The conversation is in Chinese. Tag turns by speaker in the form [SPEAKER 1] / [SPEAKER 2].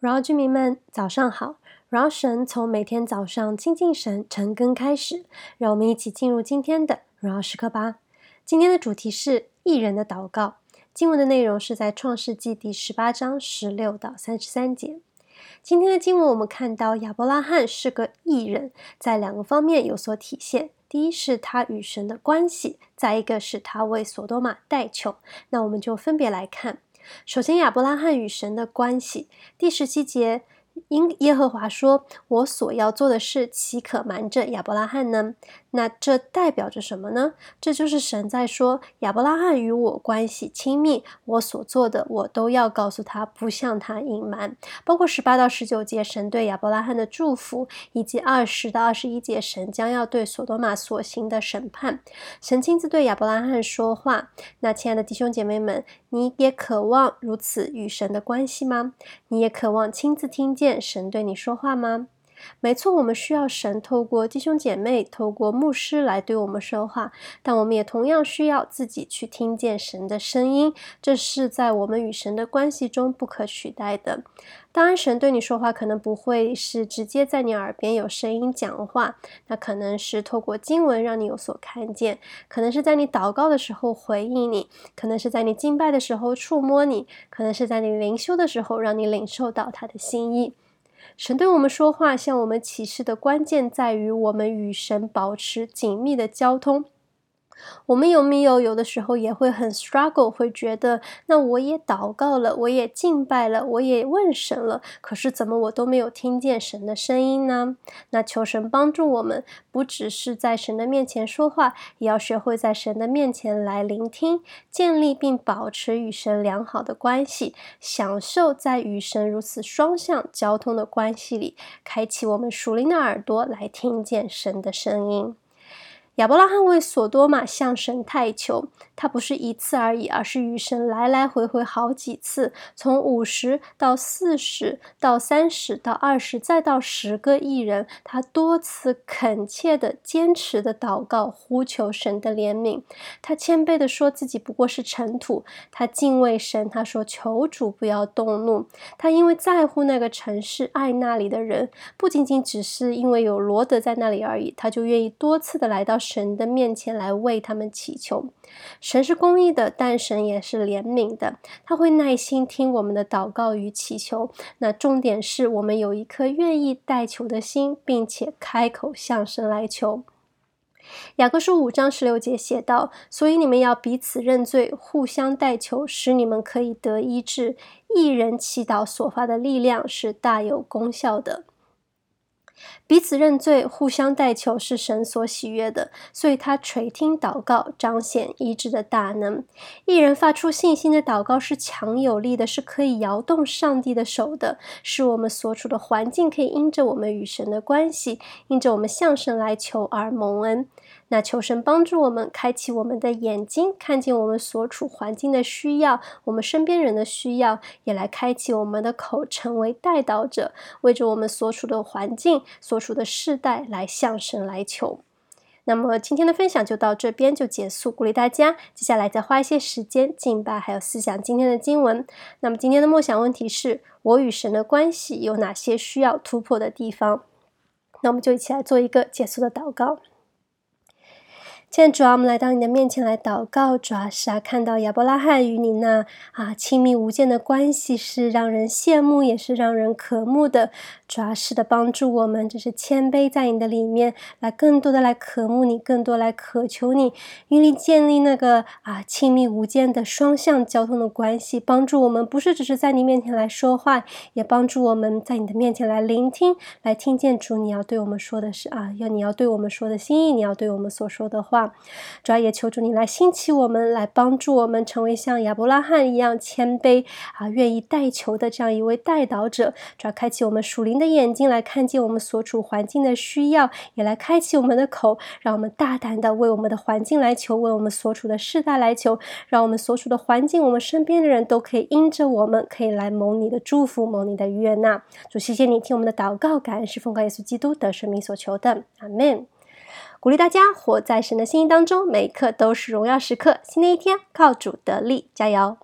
[SPEAKER 1] 荣耀居民们，早上好！荣耀神从每天早上亲近神、晨更开始，让我们一起进入今天的荣耀时刻吧。今天的主题是艺人的祷告。经文的内容是在创世记第十八章十六到三十三节。今天的经文，我们看到亚伯拉罕是个艺人，在两个方面有所体现。第一是他与神的关系，再一个是他为所多玛代求。那我们就分别来看。首先，亚伯拉罕与神的关系，第十七节，因耶和华说：“我所要做的事，岂可瞒着亚伯拉罕呢？”那这代表着什么呢？这就是神在说，亚伯拉罕与我关系亲密，我所做的我都要告诉他，不向他隐瞒。包括十八到十九节，神对亚伯拉罕的祝福，以及二十到二十一节，神将要对所多玛所行的审判。神亲自对亚伯拉罕说话。那亲爱的弟兄姐妹们，你也渴望如此与神的关系吗？你也渴望亲自听见神对你说话吗？没错，我们需要神透过弟兄姐妹、透过牧师来对我们说话，但我们也同样需要自己去听见神的声音，这是在我们与神的关系中不可取代的。当然，神对你说话可能不会是直接在你耳边有声音讲话，那可能是透过经文让你有所看见，可能是在你祷告的时候回应你，可能是在你敬拜的时候触摸你，可能是在你灵修的时候让你领受到他的心意。神对我们说话，向我们启示的关键在于我们与神保持紧密的交通。我们有没有有的时候也会很 struggle，会觉得那我也祷告了，我也敬拜了，我也问神了，可是怎么我都没有听见神的声音呢？那求神帮助我们，不只是在神的面前说话，也要学会在神的面前来聆听，建立并保持与神良好的关系，享受在与神如此双向交通的关系里，开启我们属灵的耳朵来听见神的声音。亚伯拉罕为所多玛向神太求，他不是一次而已，而是与神来来回回好几次，从五十到四十到三十到二十再到十个亿人，他多次恳切的、坚持的祷告，呼求神的怜悯。他谦卑的说自己不过是尘土，他敬畏神，他说求主不要动怒。他因为在乎那个城市，爱那里的人，不仅仅只是因为有罗德在那里而已，他就愿意多次的来到。神的面前来为他们祈求，神是公义的，但神也是怜悯的，他会耐心听我们的祷告与祈求。那重点是我们有一颗愿意代求的心，并且开口向神来求。雅各书五章十六节写道：“所以你们要彼此认罪，互相代求，使你们可以得医治。一人祈祷所发的力量是大有功效的。”彼此认罪，互相代求，是神所喜悦的，所以他垂听祷告，彰显医治的大能。一人发出信心的祷告是强有力的，是可以摇动上帝的手的，是我们所处的环境可以因着我们与神的关系，因着我们向神来求而蒙恩。那求神帮助我们，开启我们的眼睛，看见我们所处环境的需要，我们身边人的需要，也来开启我们的口，成为代导者，为着我们所处的环境所。处的世代来向神来求，那么今天的分享就到这边就结束。鼓励大家接下来再花一些时间敬拜，还有思想今天的经文。那么今天的默想问题是：我与神的关系有哪些需要突破的地方？那我们就一起来做一个结束的祷告。现在主要，我们来到你的面前来祷告，主要是啊，看到亚伯拉罕与你那啊亲密无间的关系是让人羡慕，也是让人渴慕的。主要是的帮助我们，就是谦卑在你的里面，来更多的来渴慕你，更多来渴求你，与你建立那个啊亲密无间的双向交通的关系，帮助我们不是只是在你面前来说话，也帮助我们在你的面前来聆听，来听见主你要对我们说的是啊，要你要对我们说的心意，你要对我们所说的话。啊主要也求主你来兴起我们，来帮助我们成为像亚伯拉罕一样谦卑啊，愿意代求的这样一位代祷者。主要开启我们属灵的眼睛来看见我们所处环境的需要，也来开启我们的口，让我们大胆的为我们的环境来求，为我们所处的世代来求，让我们所处的环境，我们身边的人都可以因着我们，可以来蒙你的祝福，蒙你的悦纳。主，谢谢你听我们的祷告，感恩是奉告耶稣基督的生命所求的，阿门。鼓励大家活在神的心意当中，每一刻都是荣耀时刻。新的一天，靠主得力，加油！